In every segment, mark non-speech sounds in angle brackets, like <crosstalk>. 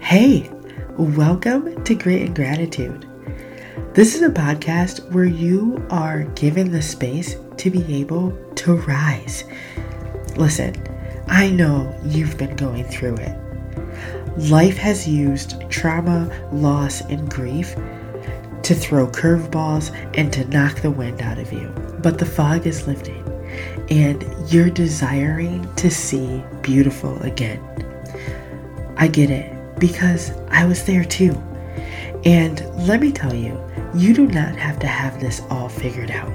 Hey, welcome to Grit and Gratitude. This is a podcast where you are given the space to be able to rise. Listen, I know you've been going through it. Life has used trauma, loss, and grief to throw curveballs and to knock the wind out of you. But the fog is lifting, and you're desiring to see beautiful again. I get it because I was there too. And let me tell you, you do not have to have this all figured out.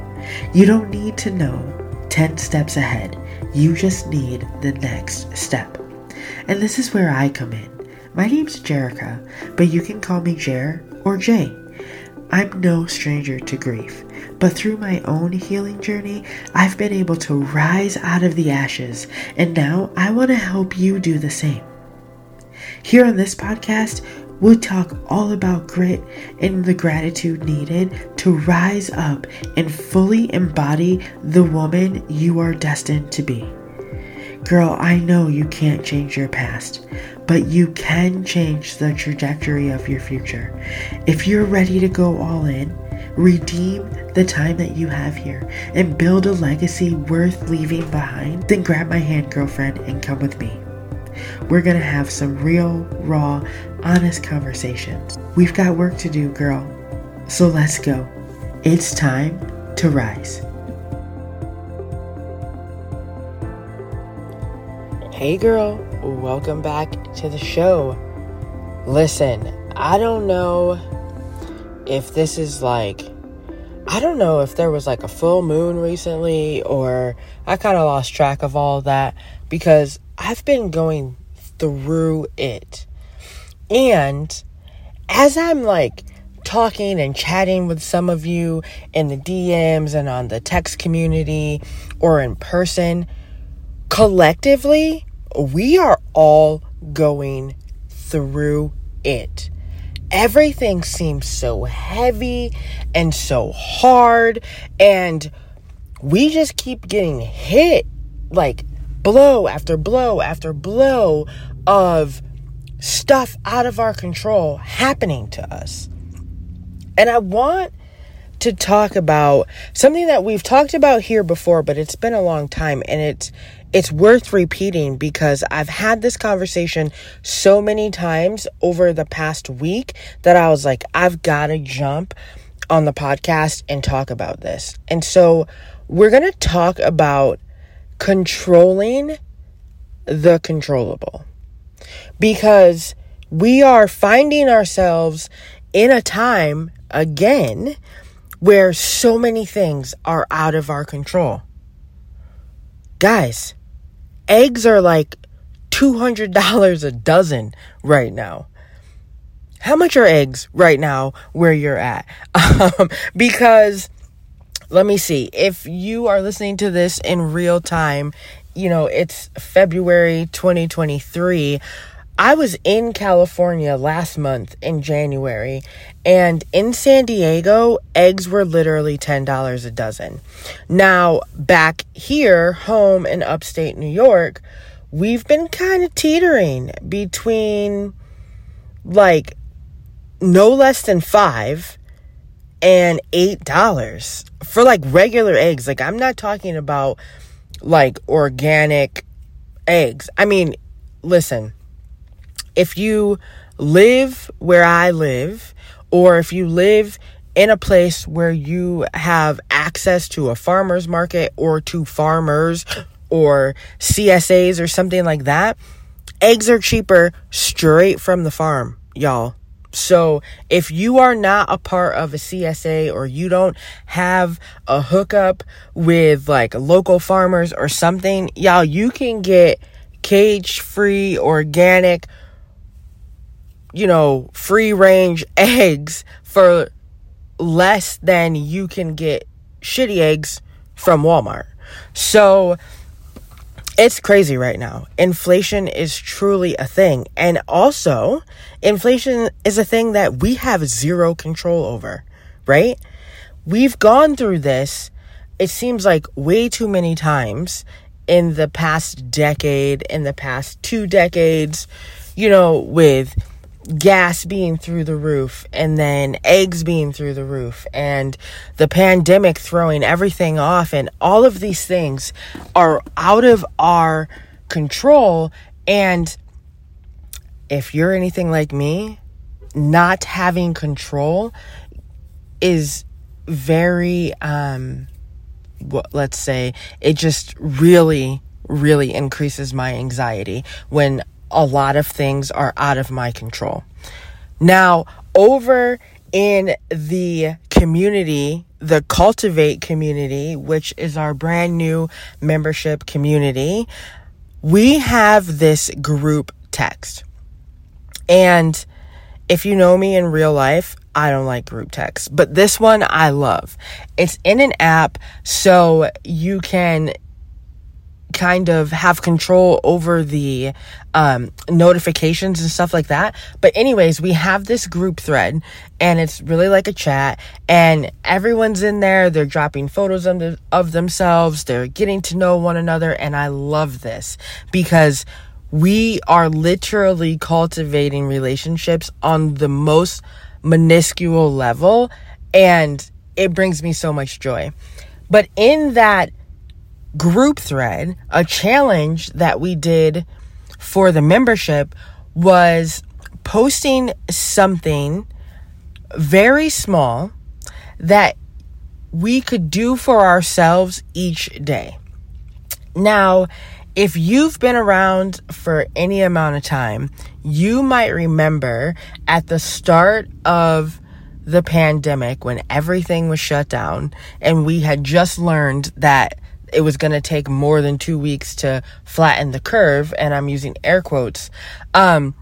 You don't need to know 10 steps ahead. You just need the next step. And this is where I come in. My name's Jerakah, but you can call me Jer or Jay. I'm no stranger to grief, but through my own healing journey, I've been able to rise out of the ashes, and now I want to help you do the same. Here on this podcast, we'll talk all about grit and the gratitude needed to rise up and fully embody the woman you are destined to be. Girl, I know you can't change your past, but you can change the trajectory of your future. If you're ready to go all in, redeem the time that you have here, and build a legacy worth leaving behind, then grab my hand, girlfriend, and come with me. We're gonna have some real, raw, honest conversations. We've got work to do, girl. So let's go. It's time to rise. Hey, girl, welcome back to the show. Listen, I don't know if this is like, I don't know if there was like a full moon recently or I kind of lost track of all that because I've been going through it. And as I'm like talking and chatting with some of you in the DMs and on the text community or in person, collectively, we are all going through it. Everything seems so heavy and so hard, and we just keep getting hit like blow after blow after blow of stuff out of our control happening to us. And I want to talk about something that we've talked about here before, but it's been a long time and it's it's worth repeating because I've had this conversation so many times over the past week that I was like, I've got to jump on the podcast and talk about this. And so we're going to talk about controlling the controllable because we are finding ourselves in a time again where so many things are out of our control. Guys, eggs are like $200 a dozen right now. How much are eggs right now where you're at? <laughs> Um, because let me see. If you are listening to this in real time, you know, it's February 2023. I was in California last month in January, and in San Diego, eggs were literally $10 a dozen. Now, back here, home in upstate New York, we've been kind of teetering between like no less than five and eight dollars for like regular eggs. Like, I'm not talking about like organic eggs. I mean, listen if you live where I live, or if you live in a place where you have access to a farmer's market or to farmers or CSAs or something like that, eggs are cheaper straight from the farm, y'all. So if you are not a part of a CSA or you don't have a hookup with like local farmers or something, y'all, you can get cage free organic you know, free range <laughs> eggs for less than you can get shitty eggs from Walmart. So it's crazy right now. Inflation is truly a thing. And also, inflation is a thing that we have zero control over, right? We've gone through this, it seems like way too many times in the past decade, in the past two decades, you know, with gas being through the roof and then eggs being through the roof and the pandemic throwing everything off and all of these things are out of our control. And if you're anything like me not having control is very um what let's say it just really really increases my anxiety when a lot of things are out of my control. Now, over in the community, the Cultivate community, which is our brand new membership community, we have this group text. And if you know me in real life, I don't like group text, but this one I love. It's in an app so you can kind of have control over the um, notifications and stuff like that. But, anyways, we have this group thread and it's really like a chat, and everyone's in there. They're dropping photos of, of themselves, they're getting to know one another, and I love this because we are literally cultivating relationships on the most minuscule level, and it brings me so much joy. But in that group thread, a challenge that we did for the membership was posting something very small that we could do for ourselves each day. Now, if you've been around for any amount of time, you might remember at the start of the pandemic when everything was shut down and we had just learned that it was going to take more than two weeks to flatten the curve, and I'm using air quotes. Um,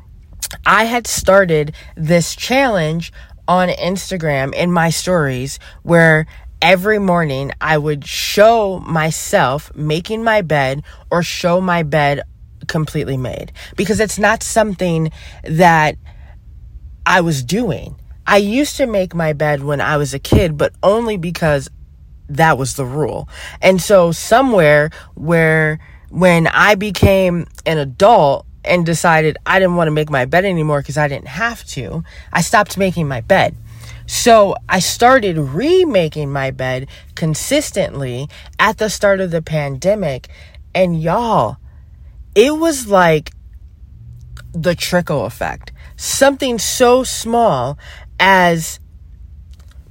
I had started this challenge on Instagram in my stories where every morning I would show myself making my bed or show my bed completely made because it's not something that I was doing. I used to make my bed when I was a kid, but only because that was the rule. And so somewhere where when I became an adult and decided I didn't want to make my bed anymore because I didn't have to, I stopped making my bed. So I started remaking my bed consistently at the start of the pandemic. And y'all, it was like the trickle effect. Something so small as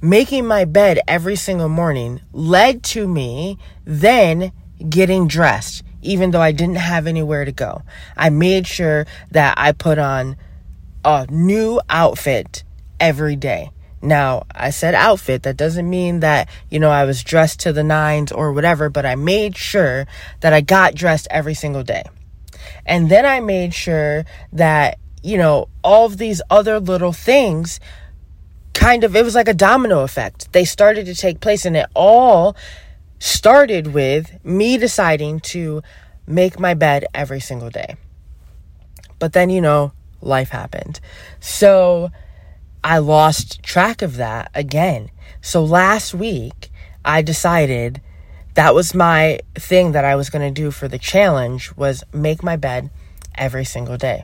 making my bed every single morning led to me then getting dressed, even though I didn't have anywhere to go. I made sure that I put on a new outfit every day. Now, I said outfit. That doesn't mean that, you know, I was dressed to the nines or whatever, but I made sure that I got dressed every single day. And then I made sure that, you know, all of these other little things kind of, it was like a domino effect. They started to take place, and it all started with me deciding to make my bed every single day. But then, you know, life happened. So I lost track of that again. So last week, I decided that was my thing that I was going to do for the challenge was make my bed every single day.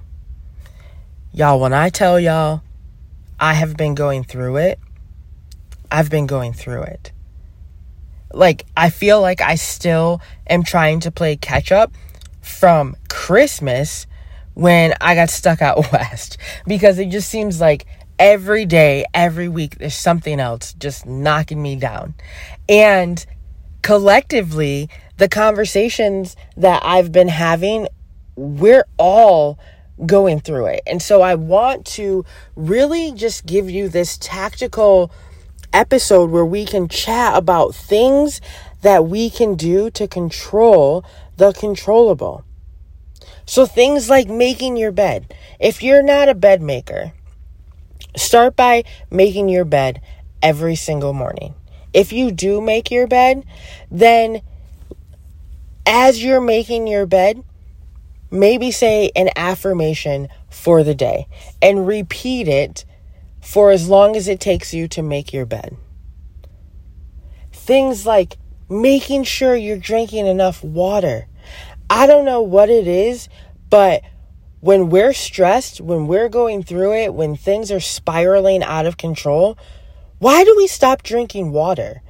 Y'all, when I tell y'all I have been going through it. I've been going through it. Like, I feel like I still am trying to play catch up from Christmas when I got stuck out <laughs> west because it just seems like every day, every week, there's something else just knocking me down. And collectively, the conversations that I've been having, we're all going through it. And so I want to really just give you this tactical episode where we can chat about things that we can do to control the controllable. So things like making your bed. If you're not a bed maker, start by making your bed every single morning. If you do make your bed, then as you're making your bed, maybe say an affirmation for the day and repeat it for as long as it takes you to make your bed. Things like making sure you're drinking enough water. I don't know what it is, but when we're stressed, when we're going through it, when things are spiraling out of control, why do we stop drinking water?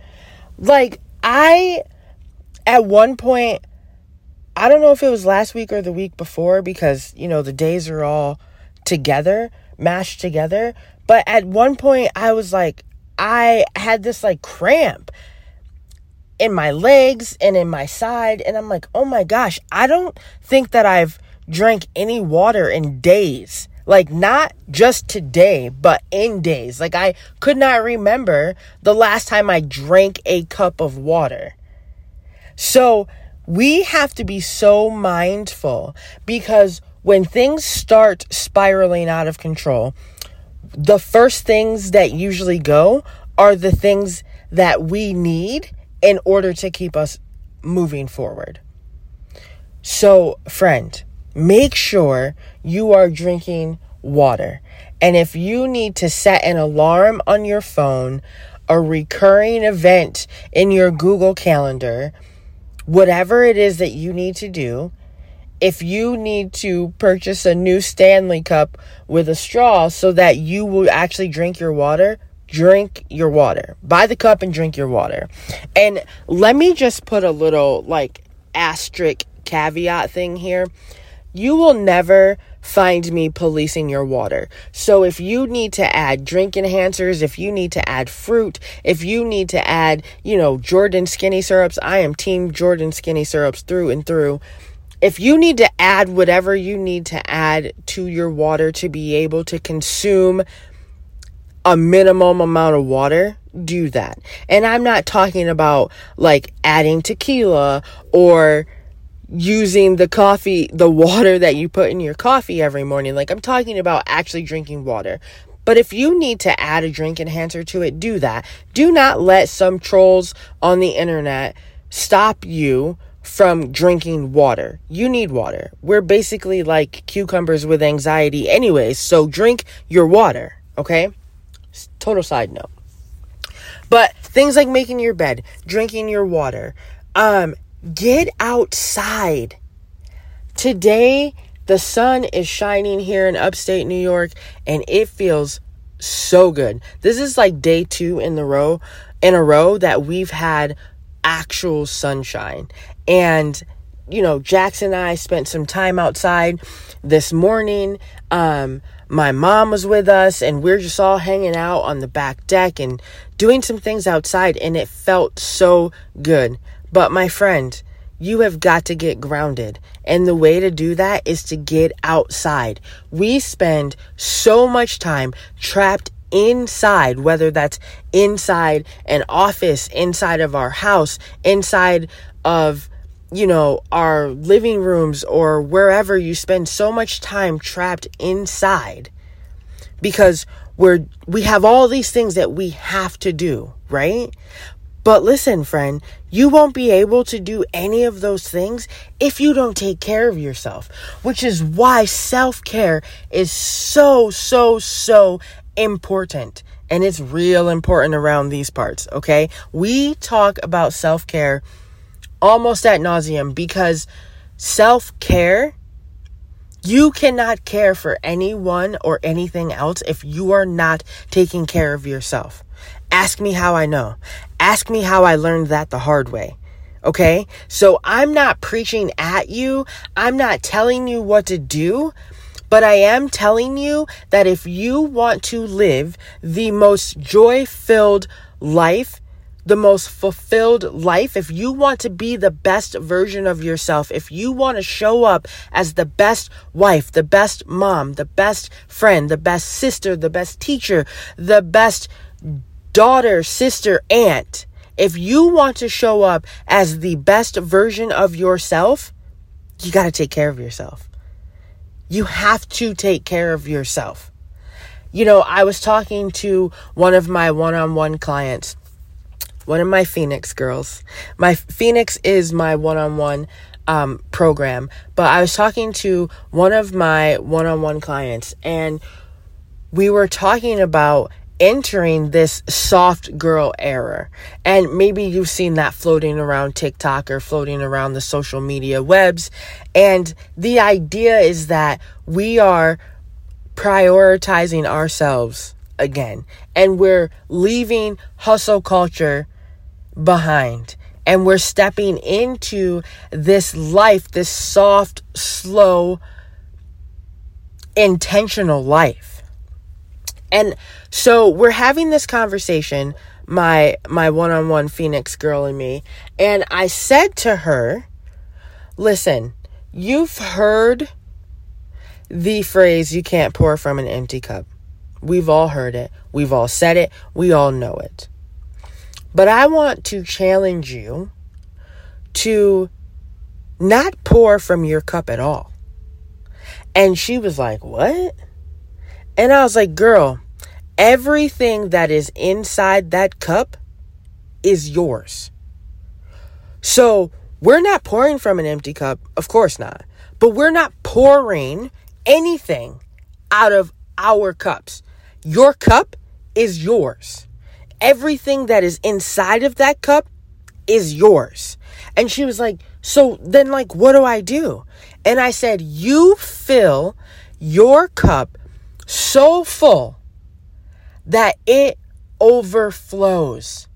Like, I, at one point, I don't know if it was last week or the week before because, you know, the days are all together, mashed together. But at one point, I was like, I had this like cramp in my legs and in my side. And I'm like, oh my gosh, I don't think that I've drank any water in days. Like, not just today, but in days. Like, I could not remember the last time I drank a cup of water. So, we have to be so mindful because when things start spiraling out of control, the first things that usually go are the things that we need in order to keep us moving forward. So, friend, make sure you are drinking water. And if you need to set an alarm on your phone, a recurring event in your Google Calendar, whatever it is that you need to do, if you need to purchase a new Stanley cup with a straw so that you will actually drink your water, drink your water. Buy the cup and drink your water. And let me just put a little like asterisk caveat thing here. You will never find me policing your water. So if you need to add drink enhancers, if you need to add fruit, if you need to add, you know, Jordan skinny syrups, I am team Jordan skinny syrups through and through. If you need to add whatever you need to add to your water to be able to consume a minimum amount of water, do that. And I'm not talking about like adding tequila or using the coffee, the water that you put in your coffee every morning. Like I'm talking about actually drinking water. But if you need to add a drink enhancer to it, do that. Do not let some trolls on the internet stop you from drinking water. You need water. We're basically like cucumbers with anxiety, anyways, so drink your water, okay? Total side note. But things like making your bed, drinking your water, um, get outside. Today, the sun is shining here in upstate New York, and it feels so good. This is like day two in the row in a row that we've had actual sunshine. And you know, Jackson and I spent some time outside this morning. Um, my mom was with us and we're just all hanging out on the back deck and doing some things outside and it felt so good. But my friend, you have got to get grounded. And the way to do that is to get outside. We spend so much time trapped inside, whether that's inside an office, inside of our house, inside of you know, our living rooms or wherever you spend so much time trapped inside because we're we have all these things that we have to do, right? But listen, friend, you won't be able to do any of those things if you don't take care of yourself, which is why self-care is so so so important. And it's real important around these parts, okay? We talk about self-care almost at nauseum because self care, you cannot care for anyone or anything else if you are not taking care of yourself. Ask me how I know. Ask me how I learned that the hard way. Okay? So I'm not preaching at you. I'm not telling you what to do. But I am telling you that if you want to live the most joy filled life the most fulfilled life, if you want to be the best version of yourself, if you want to show up as the best wife, the best mom, the best friend, the best sister, the best teacher, the best daughter, sister, aunt, if you want to show up as the best version of yourself, you got to take care of yourself. You have to take care of yourself. You know, I was talking to one of my one on one clients one of my Phoenix girls. My Phoenix is my one on one program, but I was talking to one of my one on one clients, and we were talking about entering this soft girl era. And maybe you've seen that floating around TikTok or floating around the social media webs. And the idea is that we are prioritizing ourselves again and we're leaving hustle culture behind and we're stepping into this life, this soft, slow, intentional life. And so we're having this conversation, my my one-on-one Phoenix girl and me, and I said to her, "Listen, you've heard the phrase you can't pour from an empty cup. We've all heard it. We've all said it. We all know it. But I want to challenge you to not pour from your cup at all. And she was like, What? And I was like, Girl, everything that is inside that cup is yours. So we're not pouring from an empty cup. Of course not. But we're not pouring anything out of our cups. Your cup is yours. Everything that is inside of that cup is yours. And she was like, So then, like, what do I do? And I said, You fill your cup so full that it overflows.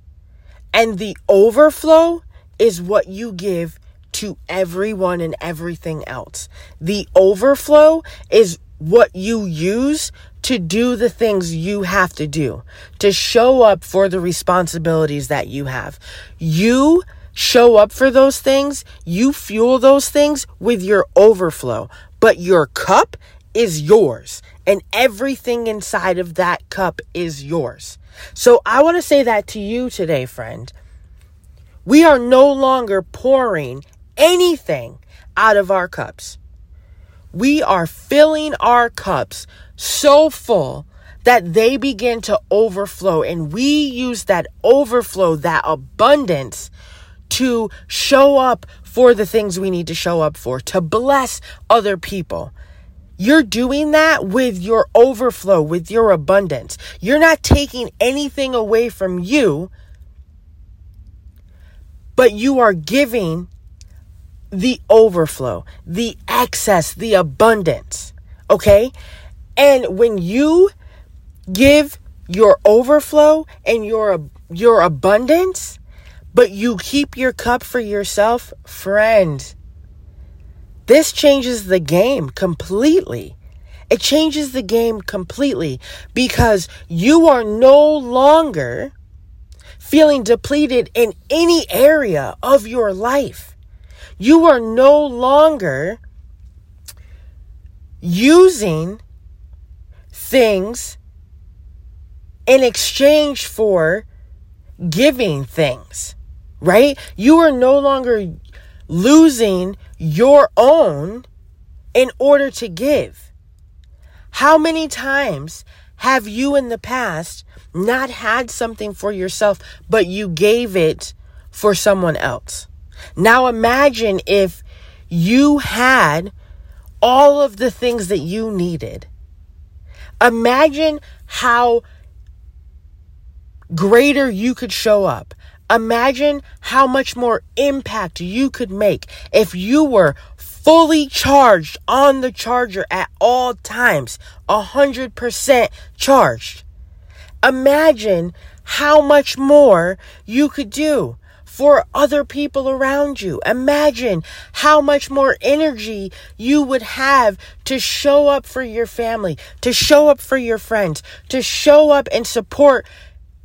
And the overflow is what you give to everyone and everything else. The overflow is what you use to do the things you have to do, to show up for the responsibilities that you have. You show up for those things, you fuel those things with your overflow, but your cup is yours, and everything inside of that cup is yours. So I want to say that to you today, friend. We are no longer pouring anything out of our cups. We are filling our cups so full that they begin to overflow. And we use that overflow, that abundance to show up for the things we need to show up for, to bless other people. You're doing that with your overflow, with your abundance. You're not taking anything away from you, but you are giving the overflow, the excess, the abundance. Okay? And when you give your overflow and your your abundance, but you keep your cup for yourself, friend, this changes the game completely. It changes the game completely because you are no longer feeling depleted in any area of your life. You are no longer using things in exchange for giving things, right? You are no longer losing your own in order to give. How many times have you in the past not had something for yourself, but you gave it for someone else? Now imagine if you had all of the things that you needed Imagine how greater you could show up. Imagine how much more impact you could make if you were fully charged on the charger at all times, 100% charged. Imagine how much more you could do for other people around you. Imagine how much more energy you would have to show up for your family, to show up for your friends, to show up and support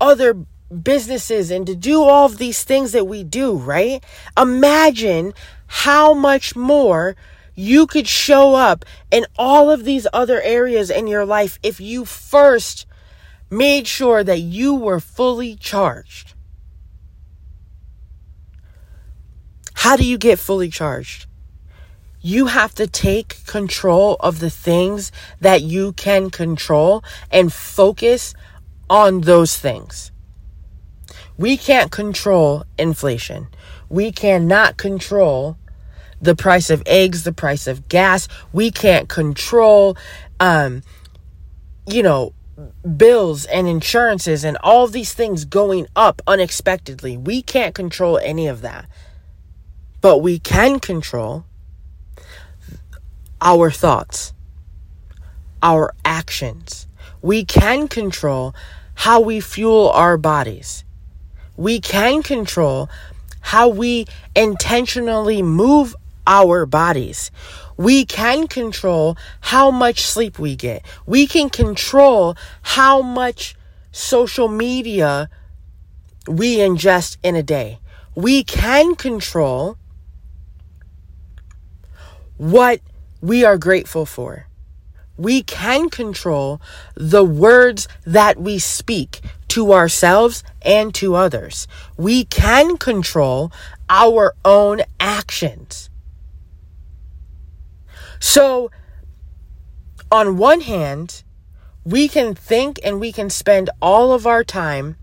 other businesses and to do all of these things that we do, right? Imagine how much more you could show up in all of these other areas in your life if you first made sure that you were fully charged. How do you get fully charged? You have to take control of the things that you can control and focus on those things. We can't control inflation. We cannot control the price of eggs, the price of gas. We can't control, um, you know, bills and insurances and all these things going up unexpectedly. We can't control any of that. But we can control our thoughts, our actions. We can control how we fuel our bodies. We can control how we intentionally move our bodies. We can control how much sleep we get. We can control how much social media we ingest in a day. We can control what we are grateful for. We can control the words that we speak to ourselves and to others. We can control our own actions. So, on one hand, we can think and we can spend all of our time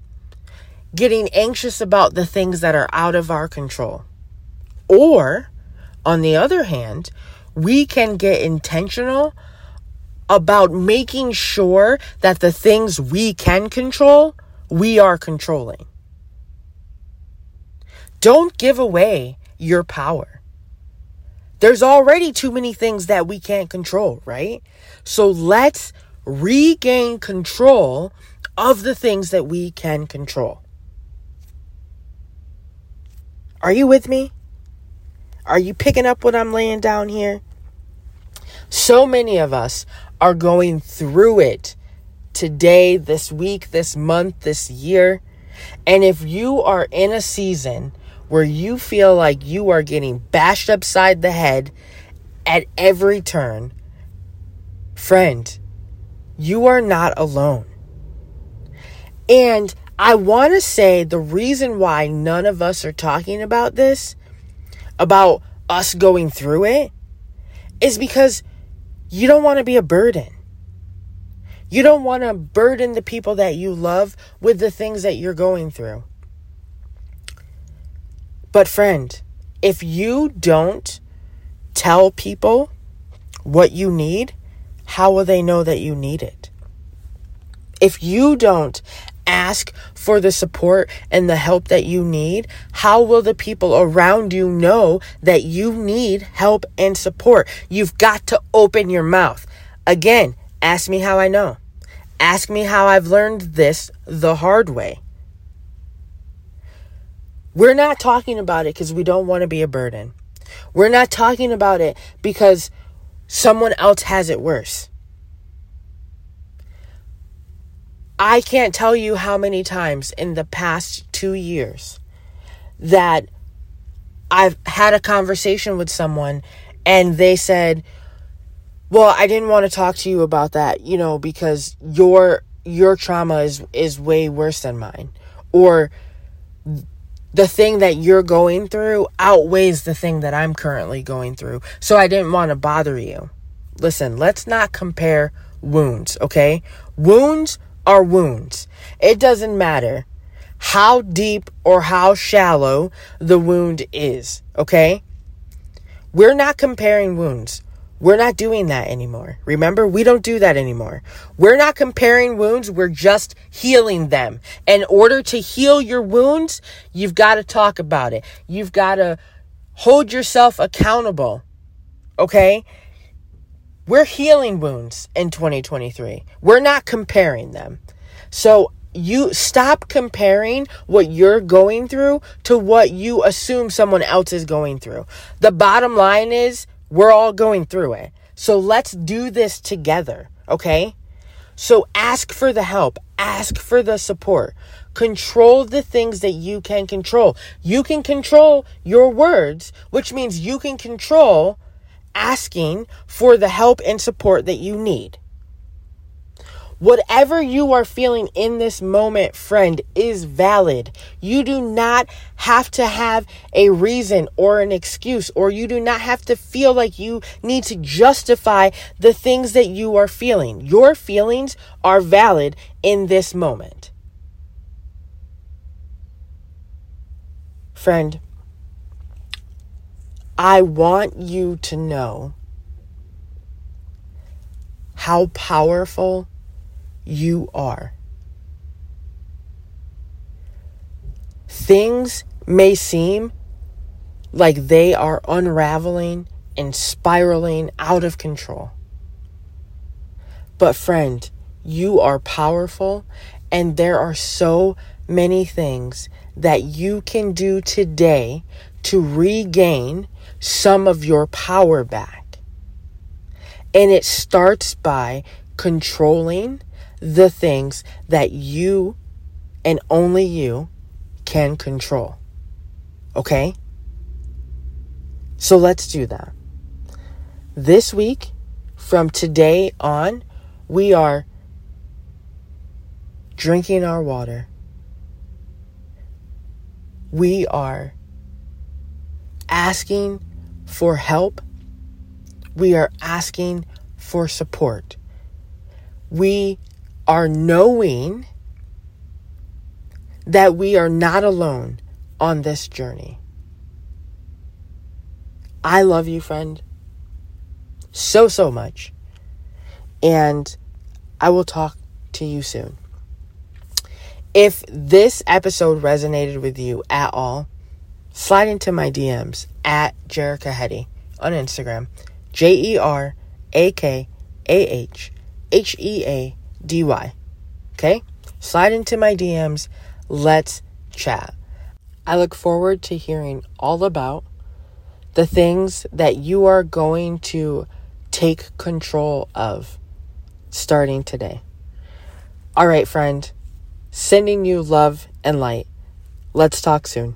getting anxious about the things that are out of our control. Or, on the other hand, we can get intentional about making sure that the things we can control, we are controlling. Don't give away your power. There's already too many things that we can't control, right? So let's regain control of the things that we can control. Are you with me? Are you picking up what I'm laying down here? So many of us are going through it today, this week, this month, this year. And if you are in a season where you feel like you are getting bashed upside the head at every turn, friend, you are not alone. And I want to say the reason why none of us are talking about this about us going through it is because you don't want to be a burden. You don't want to burden the people that you love with the things that you're going through. But, friend, if you don't tell people what you need, how will they know that you need it? If you don't ask for the support and the help that you need, how will the people around you know that you need help and support? You've got to open your mouth. Again, ask me how I know. Ask me how I've learned this the hard way. We're not talking about it because we don't want to be a burden. We're not talking about it because someone else has it worse. I can't tell you how many times in the past two years that I've had a conversation with someone and they said, Well, I didn't want to talk to you about that, you know, because your your trauma is is way worse than mine. Or the thing that you're going through outweighs the thing that I'm currently going through. So I didn't want to bother you. Listen, let's not compare wounds, okay? Wounds are wounds. It doesn't matter how deep or how shallow the wound is, okay? We're not comparing wounds. We're not doing that anymore. Remember, we don't do that anymore. We're not comparing wounds, we're just healing them. In order to heal your wounds, you've got to talk about it. You've got to hold yourself accountable. Okay? We're healing wounds in 2023. We're not comparing them. So you stop comparing what you're going through to what you assume someone else is going through. The bottom line is we're all going through it. So let's do this together, okay? So ask for the help, ask for the support. Control the things that you can control. You can control your words, which means you can control asking for the help and support that you need. Whatever you are feeling in this moment, friend, is valid. You do not have to have a reason or an excuse, or you do not have to feel like you need to justify the things that you are feeling. Your feelings are valid in this moment. Friend, I want you to know how powerful you are. Things may seem like they are unraveling and spiraling out of control. But, friend, you are powerful, and there are so many things that you can do today to regain some of your power back. And it starts by controlling the things that you and only you can control. Okay? So let's do that. This week, from today on, we are drinking our water. We are asking for help. We are asking for support. We are knowing that we are not alone on this journey. I love you, friend, so, so much. And I will talk to you soon. If this episode resonated with you at all, slide into my DMs at Jerakah Heady on Instagram. J E R A K A H H E A D Y. Okay? Slide into my DMs. Let's chat. I look forward to hearing all about the things that you are going to take control of starting today. All right, friend, sending you love and light. Let's talk soon.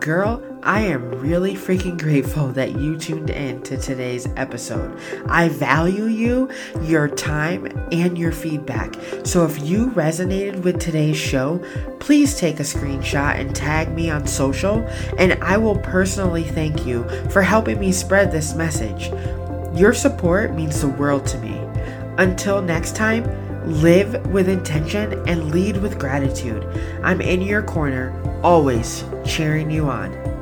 Girl, I am really freaking grateful that you tuned in to today's episode. I value you, your time, and your feedback. So if you resonated with today's show, please take a screenshot and tag me on social, and I will personally thank you for helping me spread this message. Your support means the world to me. Until next time, live with intention and lead with gratitude. I'm in your corner, always cheering you on.